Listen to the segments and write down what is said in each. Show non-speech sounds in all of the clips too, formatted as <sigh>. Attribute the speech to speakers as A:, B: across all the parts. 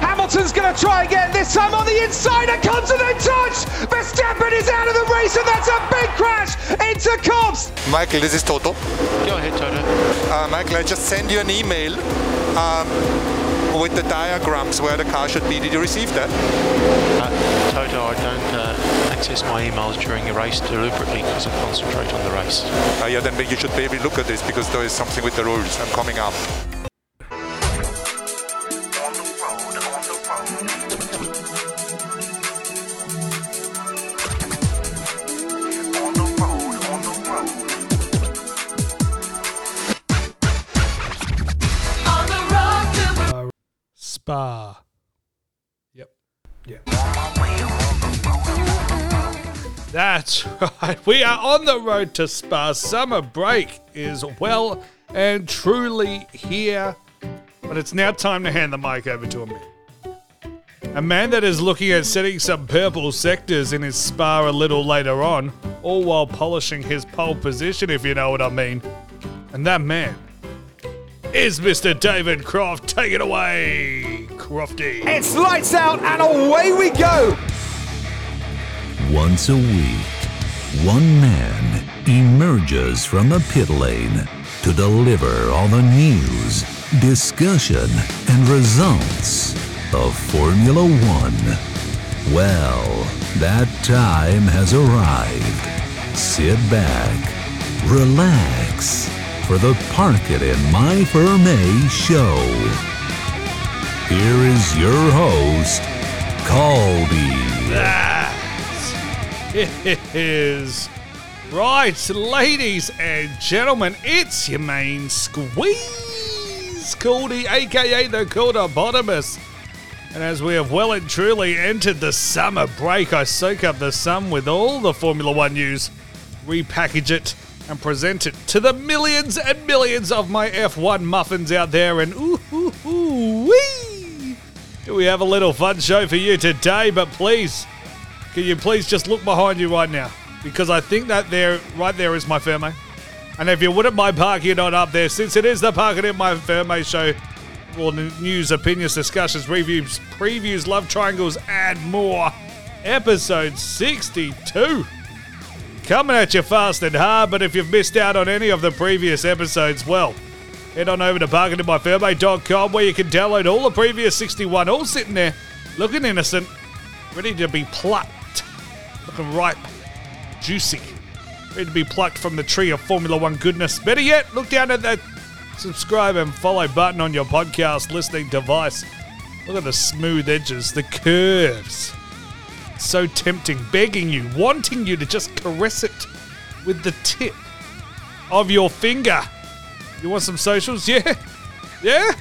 A: Hamilton's going to try again, this time on the inside, and comes and then touch! Verstappen is out of the race, and that's a big crash into Copse!
B: Michael, this is Toto.
C: Go ahead, Toto.
B: Uh, Michael, I just sent you an email um, with the diagrams where the car should be. Did you receive that?
C: Uh, Toto, I don't uh, access my emails during a race deliberately because I concentrate on the race.
B: Uh, yeah, then you should maybe look at this because there is something with the rules. I'm coming up.
D: Spa. Yep. Yeah. <laughs> That's right. We are on the road to Spa. Summer break is well and truly here. But it's now time to hand the mic over to a man. A man that is looking at setting some purple sectors in his spa a little later on, all while polishing his pole position, if you know what I mean. And that man is Mr. David Croft. Take it away, Crofty.
A: It's lights out, and away we go!
E: Once a week, one man emerges from the pit lane to deliver all the news, discussion, and results of Formula One. Well, that time has arrived. Sit back, relax for the Park It in My Ferme show. Here is your host, Colby.
D: It is right, ladies and gentlemen. It's your main squeeze, Caldy, aka the Caldabotamus. And as we have well and truly entered the summer break, I soak up the sun with all the Formula One news, repackage it, and present it to the millions and millions of my F1 muffins out there. And ooh, ooh, ooh, wee! Do we have a little fun show for you today? But please, can you please just look behind you right now? Because I think that there, right there is my Ferme. And if you wouldn't mind parking on up there, since it is the Parking in My Ferme show, for news, opinions, discussions, reviews, previews, love triangles, and more. Episode 62. Coming at you fast and hard, but if you've missed out on any of the previous episodes, well, head on over to bargainingmyferme.com where you can download all the previous 61, all sitting there, looking innocent, ready to be plucked, looking ripe, juicy, ready to be plucked from the tree of Formula One goodness. Better yet, look down at that subscribe and follow button on your podcast listening device. Look at the smooth edges, the curves. So tempting, begging you, wanting you to just caress it with the tip of your finger. You want some socials? <laughs> Yeah? Yeah?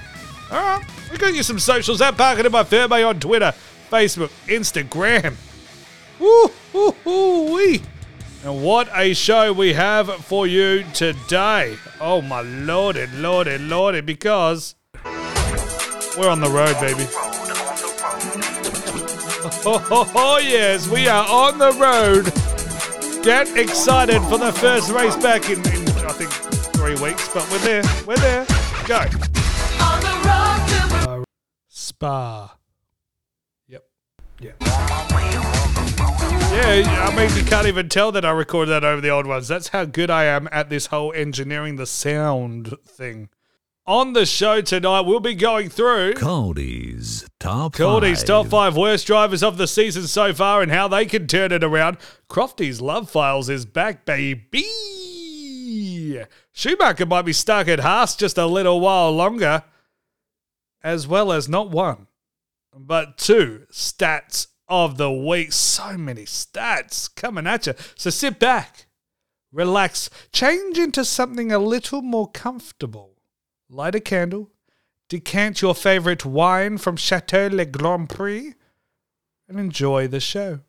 D: Alright. We got you some socials at Parking in My Ferme on Twitter, Facebook, Instagram. Woo, woo, woo, wee. And what a show we have for you today. Oh my lordy, lordy, lordy, because we're on the road, baby. Oh, oh, oh, yes, we are on the road. Get excited for the first race back in, in I think, three weeks, but we're there. We're there. Go. Uh, Spa. Yep. Yeah. Yeah, I mean, you can't even tell that I recorded that over the old ones. That's how good I am at this whole engineering the sound thing. On the show tonight, we'll be going through
E: Cody's top
D: Cody's
E: five.
D: top five worst drivers of the season so far and how they can turn it around. Crofty's Love Files is back, baby. Schumacher might be stuck at Haas just a little while longer, as well as not one, but two stats of the week. So many stats coming at you. So sit back, relax, change into something a little more comfortable. Light a candle, decant your favorite wine from Chateau Le Grand Prix, and enjoy the show.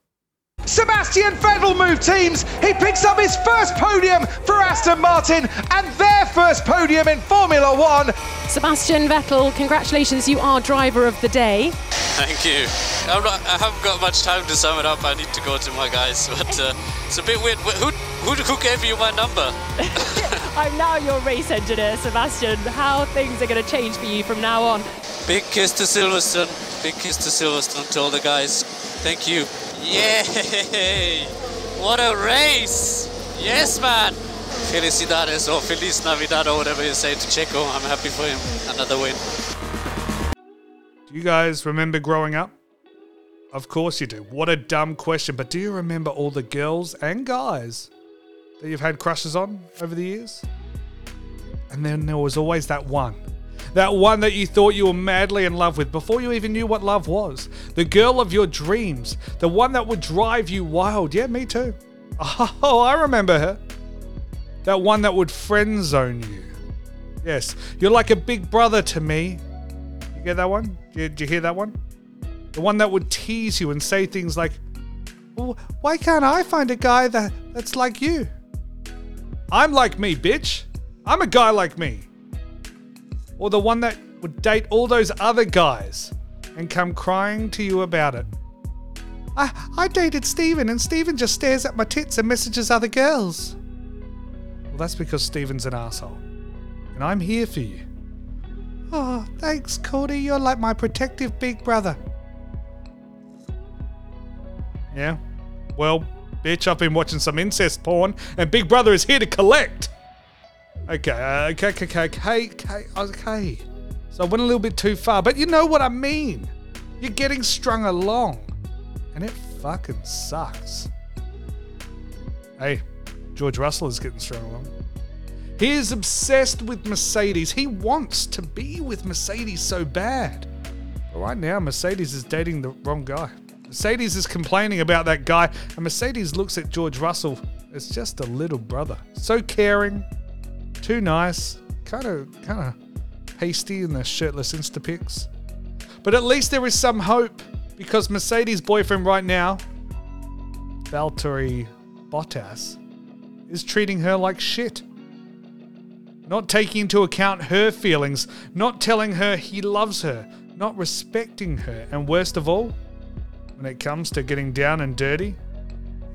A: Sebastian Vettel moved teams. He picks up his first podium for Aston Martin and their first podium in Formula One.
F: Sebastian Vettel, congratulations, you are driver of the day.
G: Thank you. I'm not, I haven't got much time to sum it up. I need to go to my guys, <laughs> but uh, it's a bit weird. Who, who, who gave you my number? <laughs> <laughs>
F: I'm now your race engineer, Sebastian. How things are going to change for you from now on?
G: Big kiss to Silverstone. Big kiss to Silverstone to all the guys. Thank you. Yay! What a race! Yes, man! Felicidades or Feliz Navidad or whatever you say to Checo. I'm happy for him. Another win.
D: Do you guys remember growing up? Of course you do. What a dumb question, but do you remember all the girls and guys that you've had crushes on over the years? And then there was always that one. That one that you thought you were madly in love with before you even knew what love was. The girl of your dreams. The one that would drive you wild. Yeah, me too. <laughs> Oh, I remember her. That one that would friend zone you. Yes, you're like a big brother to me. You get that one? Did you hear that one? The one that would tease you and say things like, well, why can't I find a guy that, that's like you? I'm like me, bitch. I'm a guy like me. Or the one that would date all those other guys and come crying to you about it. I, I dated Steven and Steven just stares at my tits and messages other girls. Well, that's because Steven's an asshole. And I'm here for you. Oh, thanks, Cody. You're like my protective big brother. Yeah? Well, bitch, I've been watching some incest porn, and Big Brother is here to collect. Okay, uh, okay, okay, okay, okay, okay, okay. So I went a little bit too far, but you know what I mean. You're getting strung along, and it fucking sucks. Hey, George Russell is getting strung along. He is obsessed with Mercedes. He wants to be with Mercedes so bad. But right now, Mercedes is dating the wrong guy. Mercedes is complaining about that guy, and Mercedes looks at George Russell as just a little brother. So caring, too nice, kind of kind of hasty in the shirtless Insta pics. But at least there is some hope because Mercedes' boyfriend right now, Valtteri Bottas, is treating her like shit. Not taking into account her feelings, not telling her he loves her, not respecting her, and worst of all, when it comes to getting down and dirty,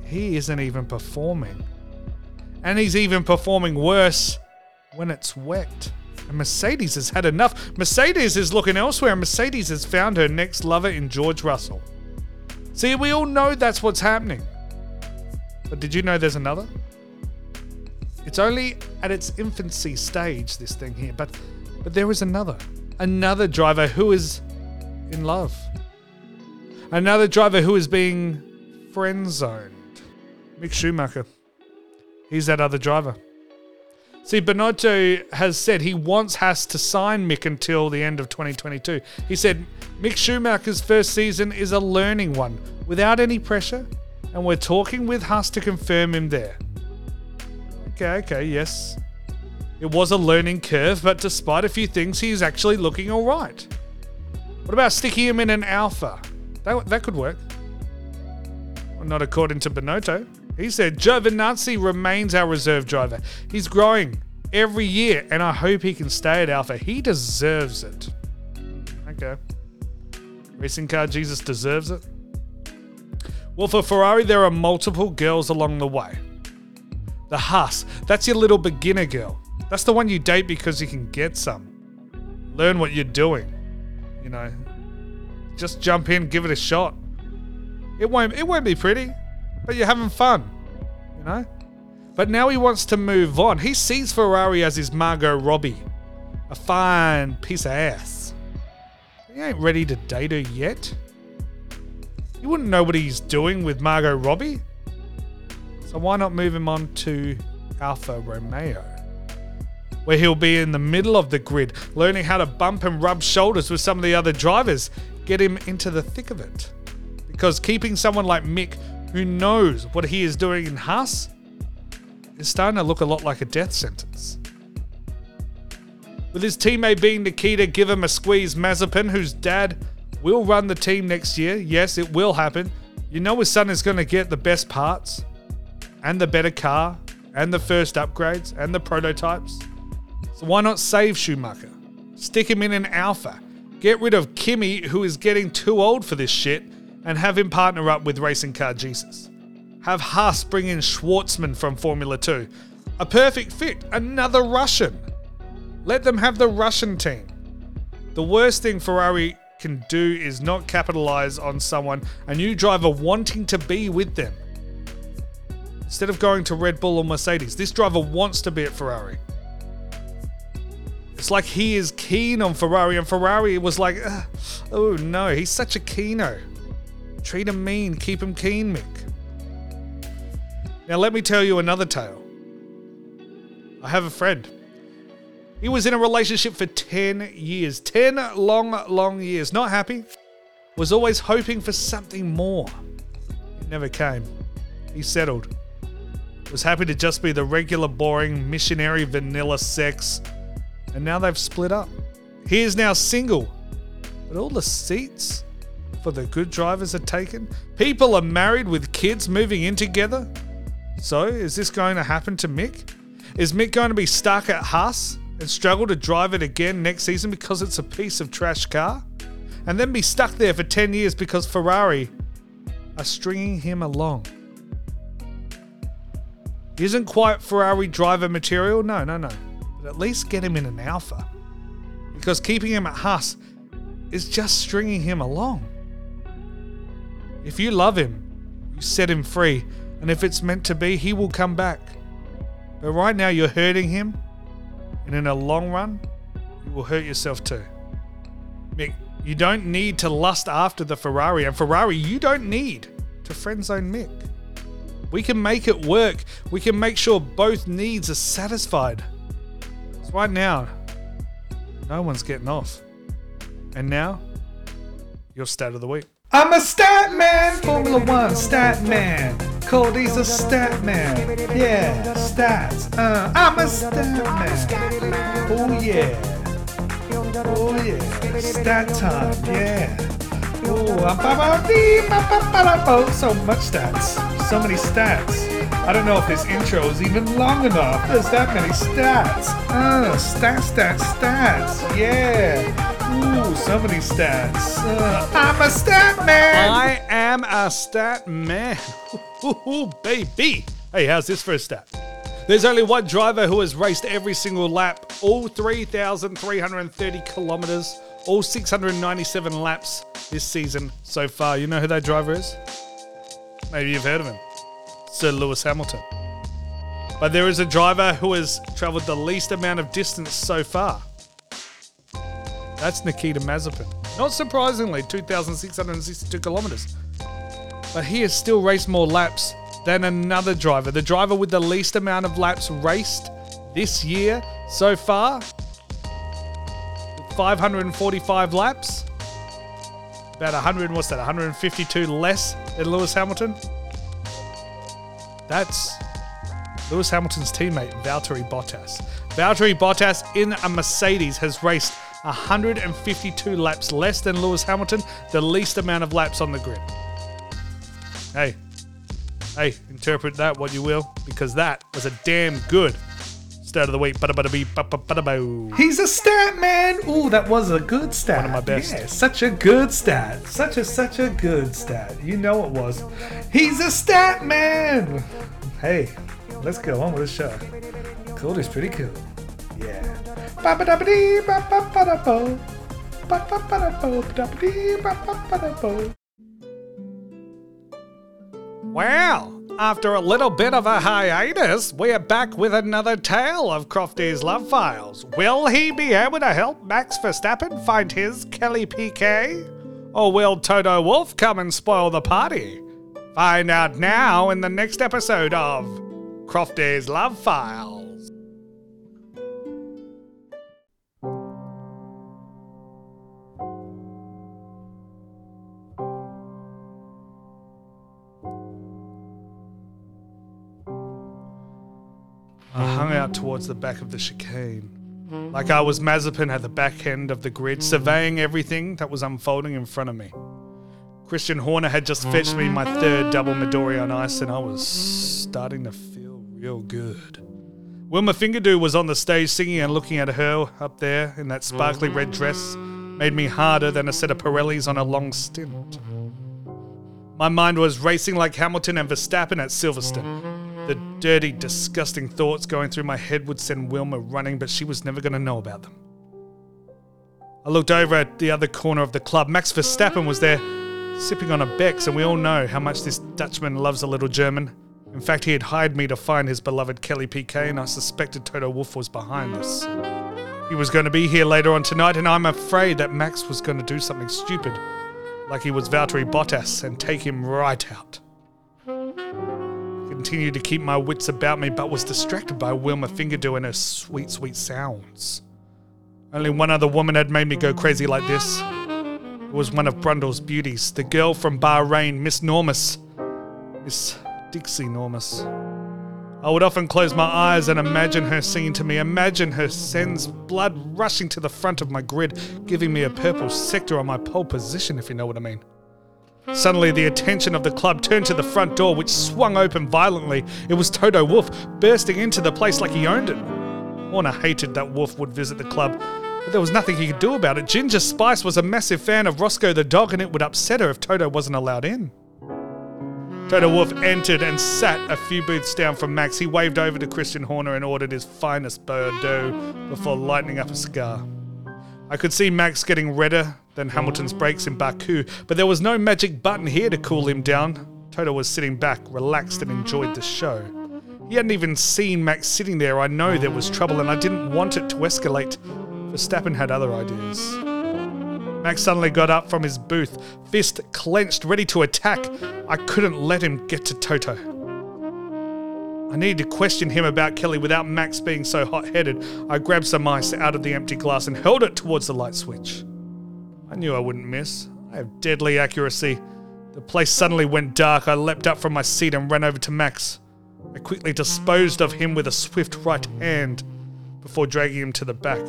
D: he isn't even performing. And he's even performing worse when it's wet. And Mercedes has had enough. Mercedes is looking elsewhere, and Mercedes has found her next lover in George Russell. See, we all know that's what's happening. But did you know there's another? It's only at its infancy stage, this thing here, but but there is another. Another driver who is in love. Another driver who is being friend zoned. Mick Schumacher. He's that other driver. See, Binotto has said he wants Haas to sign Mick until the end of 2022. He said Mick Schumacher's first season is a learning one, without any pressure, and we're talking with Haas to confirm him there. Okay, okay, yes. It was a learning curve, but despite a few things, he's actually looking alright. What about sticking him in an Alfa? That, that could work. Well, not according to Binotto. He said Giovinazzi remains our reserve driver. He's growing every year, and I hope he can stay at Alfa. He deserves it. Okay. Racing car Jesus deserves it. Well, for Ferrari, there are multiple girls along the way. The Haas, that's your little beginner girl. That's the one you date because you can get some. Learn what you're doing. You know, just jump in, give it a shot. It won't it won't be pretty, but you're having fun. You know? But now he wants to move on. He sees Ferrari as his Margot Robbie. A fine piece of ass. He ain't ready to date her yet. You wouldn't know what he's doing with Margot Robbie. So why not move him on to Alfa Romeo? Where he'll be in the middle of the grid, learning how to bump and rub shoulders with some of the other drivers, get him into the thick of it. Because keeping someone like Mick, who knows what he is doing in Haas, is starting to look a lot like a death sentence. With his teammate being Nikita, give him a squeeze Mazepin, whose dad will run the team next year. Yes, it will happen. You know his son is going to get the best parts, and the better car, and the first upgrades, and the prototypes. So why not save Schumacher? Stick him in an Alfa. Get rid of Kimi, who is getting too old for this shit, and have him partner up with Racing Car Jesus. Have Haas bring in Shwartzman from Formula 2. A perfect fit, another Russian. Let them have the Russian team. The worst thing Ferrari can do is not capitalize on someone, a new driver wanting to be with them. Instead of going to Red Bull or Mercedes, this driver wants to be at Ferrari. It's like he is keen on Ferrari, and Ferrari was like, oh no, he's such a keeno. Treat him mean, keep him keen, Mick. Now, let me tell you another tale. I have a friend. He was in a relationship for 10 years. 10 long, long years. Not happy. Was always hoping for something more. It never came. He settled. Was happy to just be the regular, boring, missionary, vanilla sex. And now they've split up. He is now single. But all the seats for the good drivers are taken. People are married with kids moving in together. So, is this going to happen to Mick? Is Mick going to be stuck at Haas and struggle to drive it again next season because it's a piece of trash car? And then be stuck there for 10 years because Ferrari are stringing him along? Isn't quite Ferrari driver material, no, no, no. But at least get him in an Alfa. Because keeping him at Haas is just stringing him along. If you love him, you set him free, and if it's meant to be, he will come back. But right now, you're hurting him, and in a long run, you will hurt yourself too. Mick, you don't need to lust after the Ferrari, and Ferrari, you don't need to friend zone Mick. We can make it work. We can make sure both needs are satisfied. So right now, no one's getting off. And now, your stat of the week.
A: I'm a stat man, Formula One stat man. Cody's a stat man. Yeah, stats. Uh, I'm a stat man. Oh yeah. Oh yeah. Stat time. Yeah. Oh, so much stats. So many stats. I don't know if this intro is even long enough. There's that many stats. Uh, stats, stats, stats. Yeah. Ooh, so many stats. Uh, I'm a stat man.
D: I am a stat man. <laughs> Ooh, baby. Hey, how's this for a stat? There's only one driver who has raced every single lap, all 3,330 kilometers, all 697 laps this season so far. You know who that driver is? Maybe you've heard of him. Sir Lewis Hamilton. But there is a driver who has traveled the least amount of distance so far. That's Nikita Mazepin. Not surprisingly, 2,662 kilometers. But he has still raced more laps than another driver. The driver with the least amount of laps raced this year so far 545 laps. About 100, what's that, 152 less than Lewis Hamilton? That's Lewis Hamilton's teammate, Valtteri Bottas. Valtteri Bottas in a Mercedes has raced 152 laps less than Lewis Hamilton, the least amount of laps on the grid. Hey, Hey, interpret that what you will, because that was a damn good start of the week. Bada bada bee, ba ba bada boo.
A: He's a stat man. Ooh, that was a good stat.
D: One of my best.
A: Yeah, such a good stat. Such a such a good stat. You know it was. He's a stat man. Hey, let's go on with the show. Cool is pretty cool. Yeah. Ba ba da ba dee ba ba ba da bo. Ba ba ba da bo ba da ba dee ba ba ba da bo.
D: Well, after a little bit of a hiatus, we are back with another tale of Crofty's love files. Will he be able to help Max Verstappen find his Kelly Piquet? Or will Toto Wolff come and spoil the party? Find out now in the next episode of Crofty's Love Files. Out towards the back of the chicane. Like I was Mazepin at the back end of the grid, surveying everything that was unfolding in front of me. Christian Horner had just fetched me my third double Midori on ice, and I was starting to feel real good. Wilma Fingerdew was on the stage singing, and looking at her up there in that sparkly red dress made me harder than a set of Pirellis on a long stint. My mind was racing like Hamilton and Verstappen at Silverstone. The dirty, disgusting thoughts going through my head would send Wilma running, but she was never going to know about them. I looked over at the other corner of the club. Max Verstappen was there, sipping on a Beck's, and we all know how much this Dutchman loves a little German. In fact, he had hired me to find his beloved Kelly Piquet, and I suspected Toto Wolff was behind this. He was going to be here later on tonight, and I'm afraid that Max was going to do something stupid, like he was Valtteri Bottas, and take him right out. Continued to keep my wits about me, but was distracted by Wilma Fingerdew and her sweet, sweet sounds. Only one other woman had made me go crazy like this. It was one of Brundle's beauties, the girl from Bahrain, Miss Normus. Miss Dixie Normus. I would often close my eyes and imagine her singing to me, imagine her sends blood rushing to the front of my grid, giving me a purple sector on my pole position, if you know what I mean. Suddenly, the attention of the club turned to the front door, which swung open violently. It was Toto Wolff bursting into the place like he owned it. Horner hated that Wolff would visit the club, but there was nothing he could do about it. Ginger Spice was a massive fan of Roscoe the dog, and it would upset her if Toto wasn't allowed in. Toto Wolff entered and sat a few booths down from Max. He waved over to Christian Horner and ordered his finest Bordeaux before lighting up a cigar. I could see Max getting redder than Hamilton's brakes in Baku, but there was no magic button here to cool him down. Toto was sitting back, relaxed, and enjoyed the show. He hadn't even seen Max sitting there. I know there was trouble, and I didn't want it to escalate. Verstappen had other ideas. Max suddenly got up from his booth, fist clenched, ready to attack. I couldn't let him get to Toto. I needed to question him about Kelly without Max being so hot headed. I grabbed some ice out of the empty glass and held it towards the light switch. I knew I wouldn't miss. I have deadly accuracy. The place suddenly went dark. I leapt up from my seat and ran over to Max. I quickly disposed of him with a swift right hand before dragging him to the back.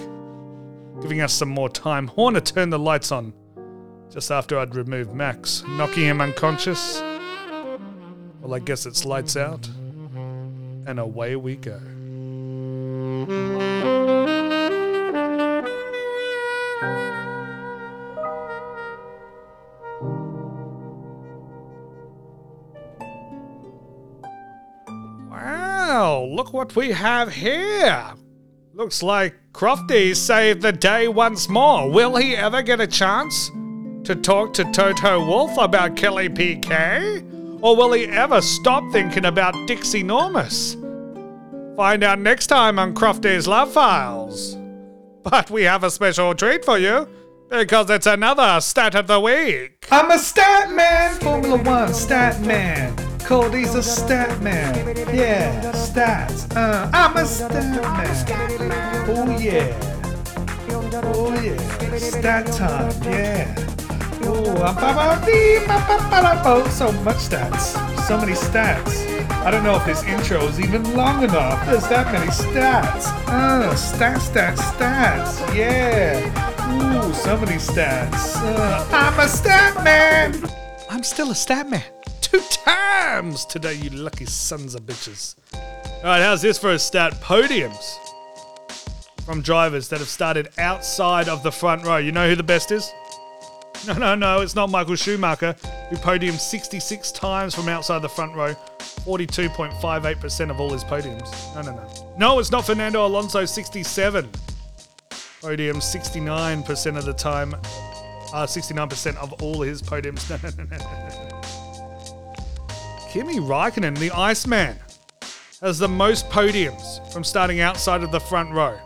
D: Giving us some more time, Horner turned the lights on just after I'd removed Max, knocking him unconscious. Well, I guess it's lights out, and away we go. Look what we have here. Looks like Crofty saved the day once more. Will he ever get a chance to talk to Toto Wolff about Kelly Piquet? Or will he ever stop thinking about Dixie Normus? Find out next time on Crofty's Love Files. But we have a special treat for you because it's another stat of the week.
A: I'm a stat man, Formula One stat man. Cody's a stat man. Yeah, stats. Uh, I'm a stat man. Oh yeah. Oh yeah. Stat time. Yeah. Oh, so much stats. So many stats. I don't know if this intro is even long enough. There's that many stats. Uh, stats, stats, stats. Yeah. Ooh, so many stats. Uh, I'm a stat man.
D: I'm still a stat man. Two times today, you lucky sons of bitches. All right, how's this for a stat? Podiums from drivers that have started outside of the front row. You know who the best is? No, no, no, it's not Michael Schumacher, who podiumed 66 times from outside the front row, 42.58% of all his podiums. No, no, no. No, it's not Fernando Alonso, 67 podiums, 69% of the time, uh, 69% of all his podiums. <laughs> No, no, no, no. Kimi Raikkonen, the Iceman, has the most podiums from starting outside of the front row.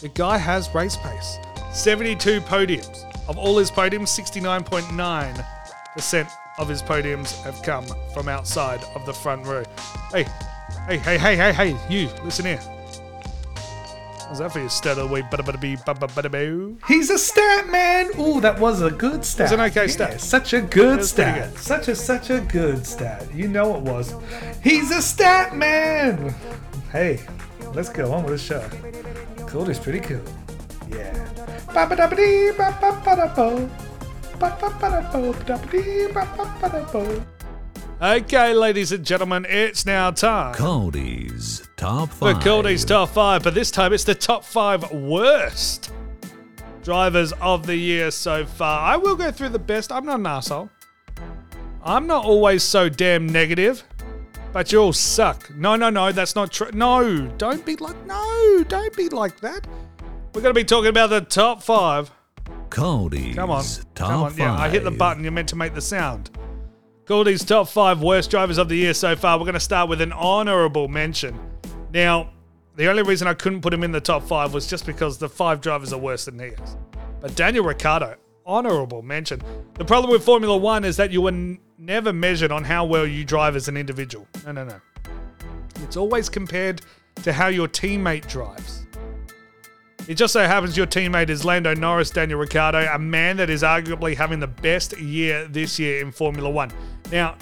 D: The guy has race pace. 72 podiums. Of all his podiums, 69.9% of his podiums have come from outside of the front row. Hey, hey, hey, hey, hey, hey, you, listen here. How's that for your stat of the week?
A: He's a stat man. Ooh, that was a good stat.
D: It's an okay
A: Yeah,
D: stat.
A: Such a good stat.
D: good.
A: Such a such a good stat. You know it was. He's a stat man. Hey, let's go on with the show. Cool is pretty cool. Yeah.
D: Okay, ladies and gentlemen, it's now time
E: Caldy's Top
D: for
E: 5.
D: Caldy's top five, but this time it's the top five worst drivers of the year so far. I will go through the best. I'm not an asshole. I'm not always so damn negative, but you all suck. No, no, no, that's not true. No, don't be like, no, don't be like that. We're going to be talking about the top five.
E: Caldy's
D: Come on.
E: Top
D: Come on.
E: 5.
D: Yeah, I hit the button. You're meant to make the sound. Goldie's top five worst drivers of the year so far. We're going to start with an honourable mention. Now, the only reason I couldn't put him in the top five was just because the five drivers are worse than he is. But Daniel Ricciardo, honourable mention. The problem with Formula One is that you were n- never measured on how well you drive as an individual. No, no, no. It's always compared to how your teammate drives. It just so happens your teammate is Lando Norris, Daniel Ricciardo, a man that is arguably having the best year this year in Formula One. Now,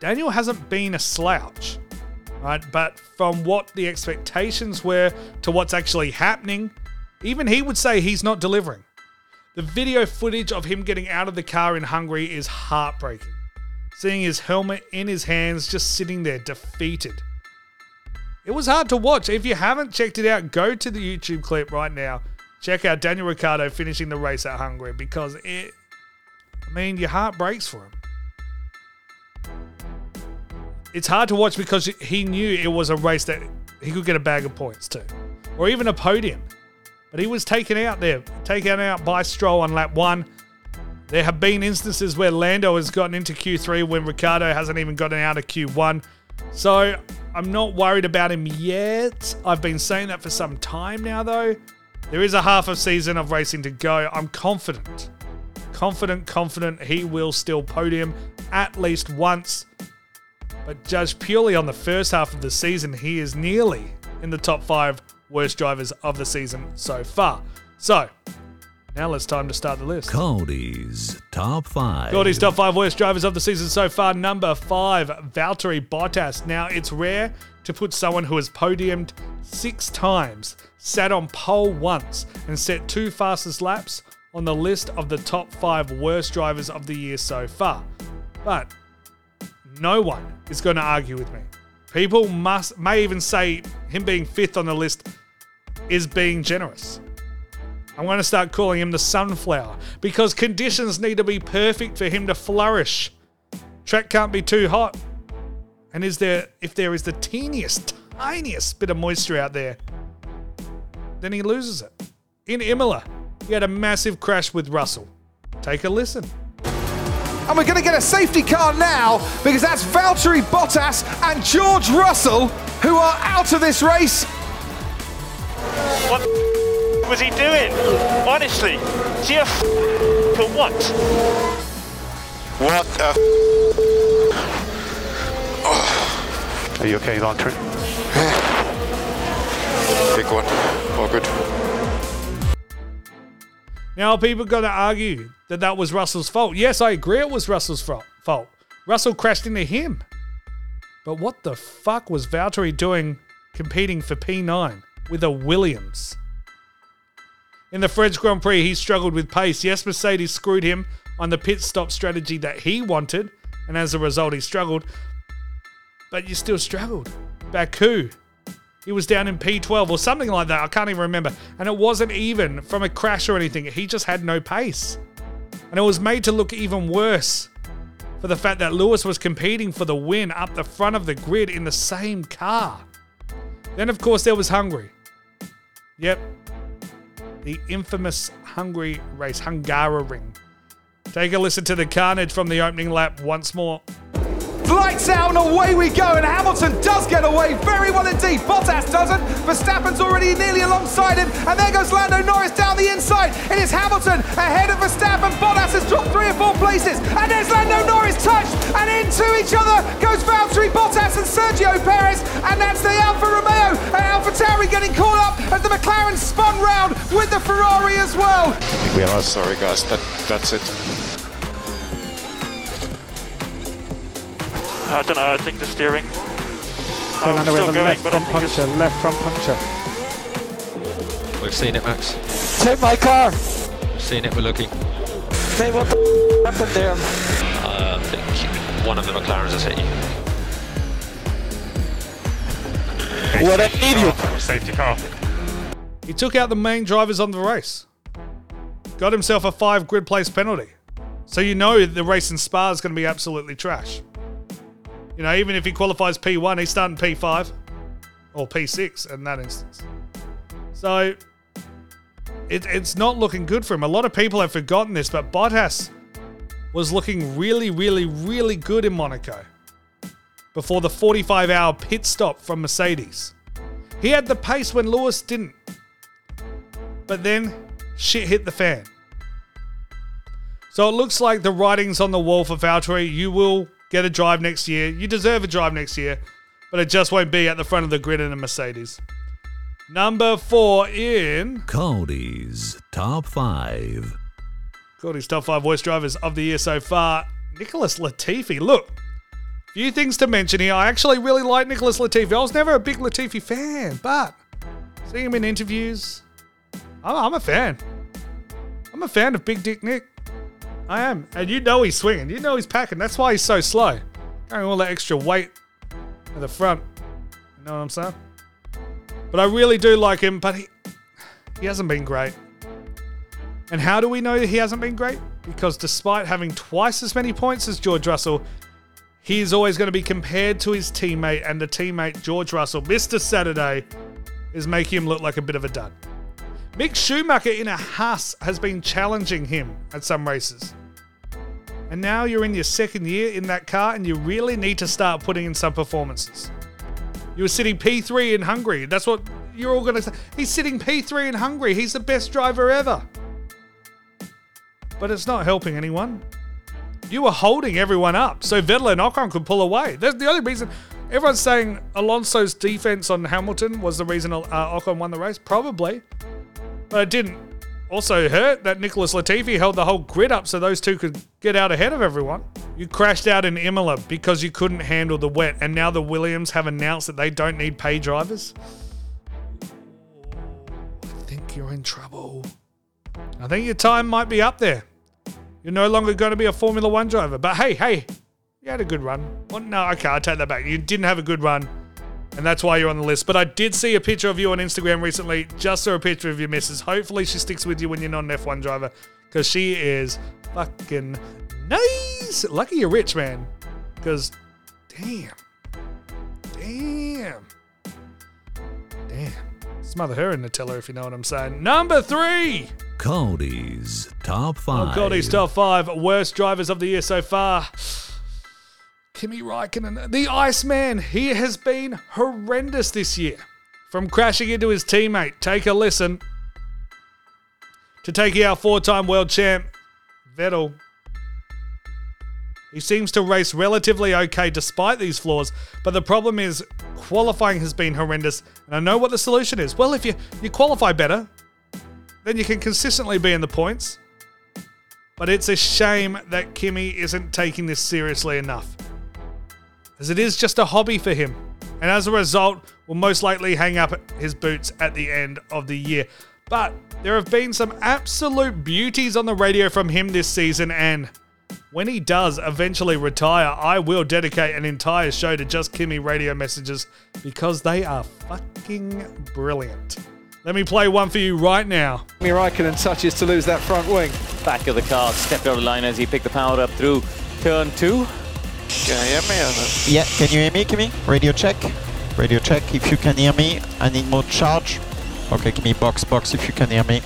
D: Daniel hasn't been a slouch, right? But from what the expectations were to what's actually happening, even he would say he's not delivering. The video footage of him getting out of the car in Hungary is heartbreaking. Seeing his helmet in his hands, just sitting there defeated. It was hard to watch. If you haven't checked it out, go to the YouTube clip right now. Check out Daniel Ricciardo finishing the race at Hungary because it, I mean, your heart breaks for him. It's hard to watch because he knew it was a race that he could get a bag of points to, or even a podium. But he was taken out there, taken out by Stroll on lap one. There have been instances where Lando has gotten into Q3 when Ricciardo hasn't even gotten out of Q1. So I'm not worried about him yet. I've been saying that for some time now, though. There is a half a season of racing to go. I'm confident, confident, confident he will still podium at least once. But judged purely on the first half of the season, he is nearly in the top five worst drivers of the season so far. So now it's time to start the list.
E: Caldy's Top 5.
D: Gordy's top five worst drivers of the season so far. Number five, Valtteri Bottas. Now, it's rare to put someone who has podiumed six times, sat on pole once, and set two fastest laps on the list of the top five worst drivers of the year so far. But no one is going to argue with me. People must may even say him being fifth on the list is being generous. I'm going to start calling him the sunflower because conditions need to be perfect for him to flourish. Track can't be too hot. And is there if there is the teeniest, tiniest bit of moisture out there, then he loses it. In Imola, he had a massive crash with Russell. Take a listen.
H: And we're going to get a safety car now because that's Valtteri Bottas and George Russell who are out of this race.
I: What the <laughs> was he doing? Honestly, is he a f- <laughs> for what?
C: What the <laughs> f? Oh. Are you okay, Valtteri?
B: Big one. All good.
D: Now, people got to argue that that was Russell's fault. Yes, I agree it was Russell's fault. Russell crashed into him. But what the fuck was Valtteri doing competing for P9 with a Williams? In the French Grand Prix, he struggled with pace. Yes, Mercedes screwed him on the pit stop strategy that he wanted, and as a result, he struggled. But you still struggled. Baku, he was down in P12 or something like that. I can't even remember. And it wasn't even from a crash or anything. He just had no pace. And it was made to look even worse for the fact that Lewis was competing for the win up the front of the grid in the same car. Then, of course, there was Hungary. Yep. The infamous Hungary race, Hungaroring. Take a listen to the carnage from the opening lap once more.
H: Lights out and away we go, and Hamilton does get away very well indeed. Bottas doesn't. Verstappen's already nearly alongside him, and there goes Lando Norris down the inside. It is Hamilton ahead of Verstappen. Bottas has dropped three or four places, and there's Lando Norris touched, and into each other goes Valtteri Bottas and Sergio Perez, and that's the Alfa Romeo and AlphaTauri getting caught up as the McLaren spun round with the Ferrari as well.
J: We are sorry, guys. That that's it.
I: I don't know. I think the steering. I'm
A: Fernando
I: still
A: with the
I: going,
A: left
I: but
A: front
I: think it's-
A: puncture, left front puncture.
C: We've seen it, Max.
A: Take my car.
C: We've seen it. We're looking.
A: Say what the happened there?
C: Uh, I think one of the McLarens has hit you.
A: What an idiot.
I: Safety car.
D: He took out the main drivers on the race. Got himself a five grid place penalty. So you know the race in Spa is going to be absolutely trash. You know, even if he qualifies P1, he's starting P5 or P6 in that instance. So it, it's not looking good for him. A lot of people have forgotten this, but Bottas was looking really, really, really good in Monaco before the 45 hour pit stop from Mercedes. He had the pace when Lewis didn't. But then shit hit the fan. So it looks like the writing's on the wall for Valtteri. You will get a drive next year. You deserve a drive next year, but it just won't be at the front of the grid in a Mercedes. Number four in
E: Cody's Top 5.
D: Cody's top five worst drivers of the year so far. Nicholas Latifi. Look, few things to mention here. I actually really like Nicholas Latifi. I was never a big Latifi fan, but seeing him in interviews, I'm, I'm a fan. I'm a fan of Big Dick Nick. I am. And you know he's swinging. You know he's packing. That's why he's so slow. Carrying all that extra weight at the front. You know what I'm saying? But I really do like him, but he, he hasn't been great. And how do we know he hasn't been great? Because despite having twice as many points as George Russell, he is always going to be compared to his teammate, and the teammate, George Russell, Mr. Saturday, is making him look like a bit of a dud. Mick Schumacher in a Haas has been challenging him at some races. And now you're in your second year in that car, and you really need to start putting in some performances. You were sitting P3 in Hungary. That's what you're all going to say. He's sitting P3 in Hungary. He's the best driver ever. But it's not helping anyone. You were holding everyone up so Vettel and Ocon could pull away. That's the only reason. Everyone's saying Alonso's defense on Hamilton was the reason uh, Ocon won the race. Probably. But it didn't also hurt that Nicholas Latifi held the whole grid up so those two could get out ahead of everyone. You crashed out in Imola because you couldn't handle the wet, and now the Williams have announced that they don't need pay drivers. I think you're in trouble. I think your time might be up there. You're no longer going to be a Formula One driver. But hey, hey, you had a good run. Well, no, okay, I take that back. You didn't have a good run, and that's why you're on the list. But I did see a picture of you on Instagram recently. Just saw a picture of your missus. Hopefully, she sticks with you when you're not an F1 driver, because she is fucking nice. Lucky you're rich, man. Because, damn, damn, damn. Smother her in Nutella, if you know what I'm saying. Number three.
E: Cody's Top 5.
D: Oh, Cody's top five worst drivers of the year so far. Kimi Raikkonen, the Iceman, he has been horrendous this year. From crashing into his teammate, take a listen, to taking out four time world champ Vettel. He seems to race relatively okay despite these flaws, but the problem is qualifying has been horrendous, and I know what the solution is. Well, if you, you qualify better, then you can consistently be in the points. But it's a shame that Kimi isn't taking this seriously enough. As it is just a hobby for him. And as a result, will most likely hang up his boots at the end of the year. But there have been some absolute beauties on the radio from him this season, and When he does eventually retire, I will dedicate an entire show to just Kimi radio messages because they are fucking brilliant. Let me play one for you right now.
K: Kimi Raikkonen touches to lose that front wing.
L: Back of the car, stepped over the line as he picked the power up through turn two.
C: Can you hear me? Or not?
M: Yeah, can you hear me, Kimi? Radio check. Radio check. If you can hear me, I need more charge. Okay, Kimi, box, box. If you can hear me.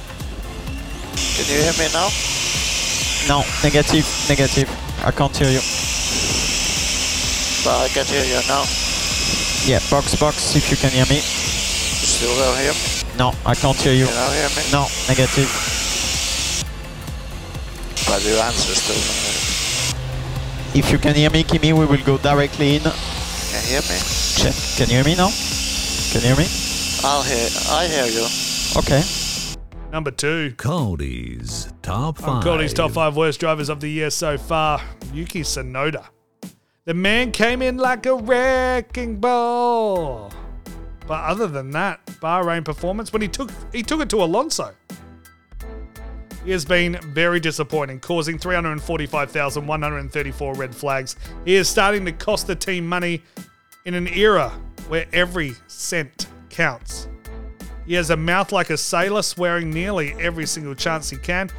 C: Can you hear me now?
M: No, negative, negative. I can't hear you.
C: But I can hear you now.
M: Yeah, box, box. If you can hear me.
C: You still don't hear me?
M: No, I can't hear you.
C: You don't hear me?
M: No, negative.
C: But your answer still.
M: If you can hear me, Kimi, we will go directly in.
C: Can you hear me?
M: Check. Can you hear me now? Can you hear me?
C: I'll hear. I hear you.
M: Okay.
D: Number two.
E: Cody's top oh,
D: On
E: five.
D: Cody's top five worst drivers of the year so far, Yuki Tsunoda. The man came in like a wrecking ball. But other than that, Bahrain performance when he took he took it to Alonso. He has been very disappointing, causing 345,134 red flags. He is starting to cost the team money in an era where every cent counts. He has a mouth like a sailor, swearing nearly every single chance he can.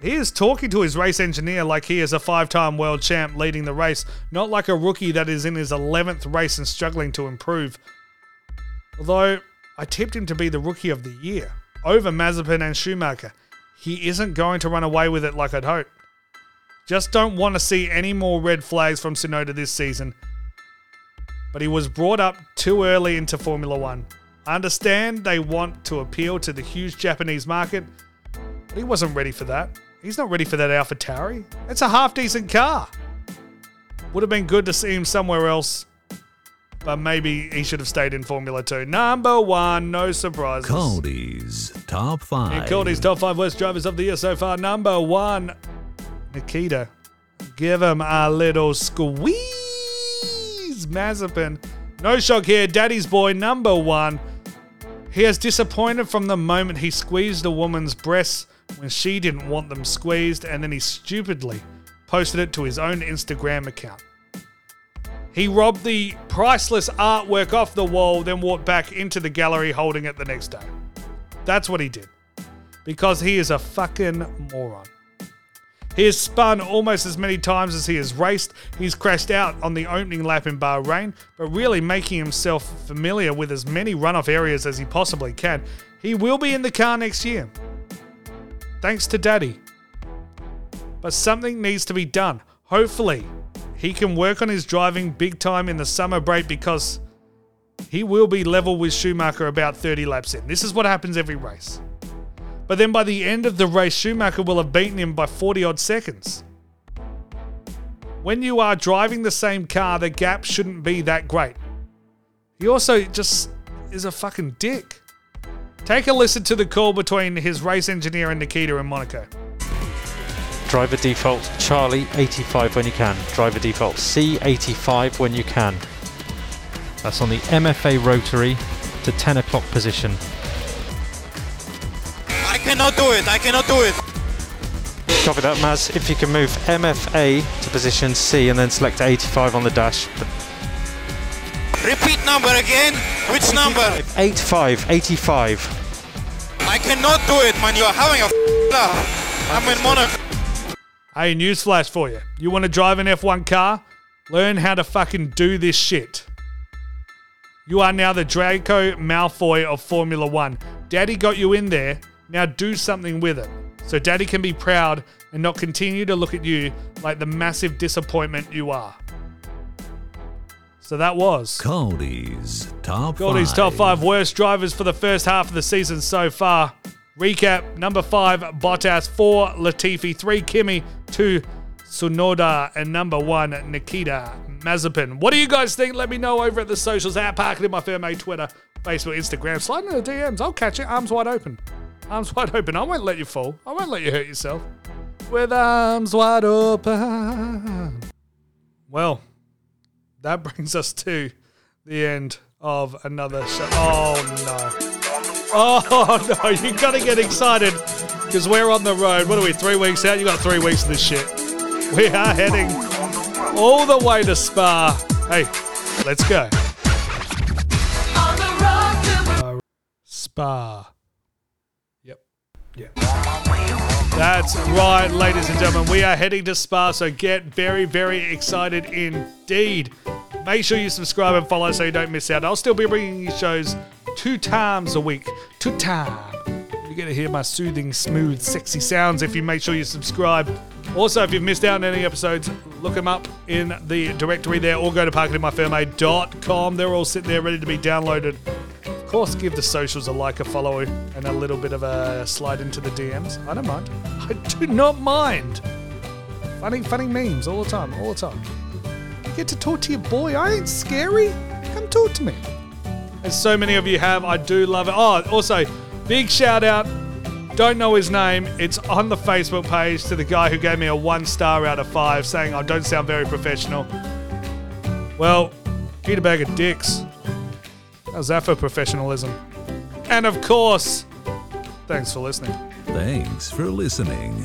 D: He is talking to his race engineer like he is a five time world champ leading the race, not like a rookie that is in his 11th race and struggling to improve. Although I tipped him to be the rookie of the year over Mazepin and Schumacher. He isn't going to run away with it like I'd hoped. Just don't want to see any more red flags from Tsunoda this season. But he was brought up too early into Formula One. I understand they want to appeal to the huge Japanese market, but he wasn't ready for that. He's not ready for that AlphaTauri. It's a half decent car. Would have been good to see him somewhere else, but maybe he should have stayed in Formula 2. Number one, no surprises.
E: Cody's top five.
D: In Cody's top five worst drivers of the year so far, number one, Nikita. Give him a little squeeze, Mazepin. No shock here, Daddy's boy, number one. He has disappointed from the moment he squeezed a woman's breasts when she didn't want them squeezed, and then he stupidly posted it to his own Instagram account. He robbed the priceless artwork off the wall, then walked back into the gallery holding it the next day. That's what he did. Because he is a fucking moron. He has spun almost as many times as he has raced. He's crashed out on the opening lap in Bahrain, but really making himself familiar with as many runoff areas as he possibly can. He will be in the car next year. Thanks to Daddy. But something needs to be done. Hopefully, he can work on his driving big time in the summer break because he will be level with Schumacher about 30 laps in. This is what happens every race. But then by the end of the race, Schumacher will have beaten him by 40 odd seconds. When you are driving the same car, the gap shouldn't be that great. He also just is a fucking dick. Take a listen to the call between his race engineer and Nikita in Monaco.
N: Driver default Charlie 85 when you can. Driver default C 85 when you can. That's on the MFA rotary to 10 o'clock position.
G: I cannot do it. I cannot do it.
N: Copy that, Maz. If you can move MFA to position C and then select 85 on the dash.
G: Repeat number again. Which number?
N: 85, 85.
G: I cannot do it, man. You are having a f- laugh. I'm in Monaco.
D: Hey, newsflash for you. You want to drive an F1 car? Learn how to fucking do this shit. You are now the Draco Malfoy of Formula One. Daddy got you in there. Now do something with it. So Daddy can be proud and not continue to look at you like the massive disappointment you are. So that was
E: Cody's top
D: Goldie's
E: five.
D: top five worst drivers for the first half of the season so far. Recap number five, Bottas, four, Latifi, three, Kimi, two, Tsunoda, and number one, Nikita Mazepin. What do you guys think? Let me know over at the socials at Parking in my firm, Twitter, Facebook, Instagram. Slide into the DMs. I'll catch it. Arms wide open. Arms wide open. I won't let you fall. I won't let you hurt yourself. With arms wide open. Well, that <laughs> brings us to the end of another show. Oh no. Oh <laughs> no, you gotta get excited because we're on the road. What are we, three weeks out? You got three weeks of this shit. We are heading all the way to Spa. Hey, let's go. Uh, Spa. Yep. Yeah. That's right, ladies and gentlemen. We are heading to Spa, so get very, very excited indeed. Make sure you subscribe and follow so you don't miss out. I'll still be bringing you shows two times a week. Two times. You get to hear my soothing, smooth, sexy sounds if you make sure you subscribe. Also, if you've missed out on any episodes, look them up in the directory there or go to parkingmyfirmate.com. They're all sitting there ready to be downloaded. Of course, give the socials a like, a follow, and a little bit of a slide into the DMs. I don't mind. <laughs> I do not mind. Funny, funny memes all the time, all the time. You get to talk to your boy. I ain't scary. Come talk to me. As so many of you have, I do love it. Oh, also, big shout out. Don't know his name. It's on the Facebook page to the guy who gave me a one star out of five, saying I don't sound very professional. Well, eat a bag of dicks. How's that for professionalism? And of course, thanks for listening.
E: Thanks for listening.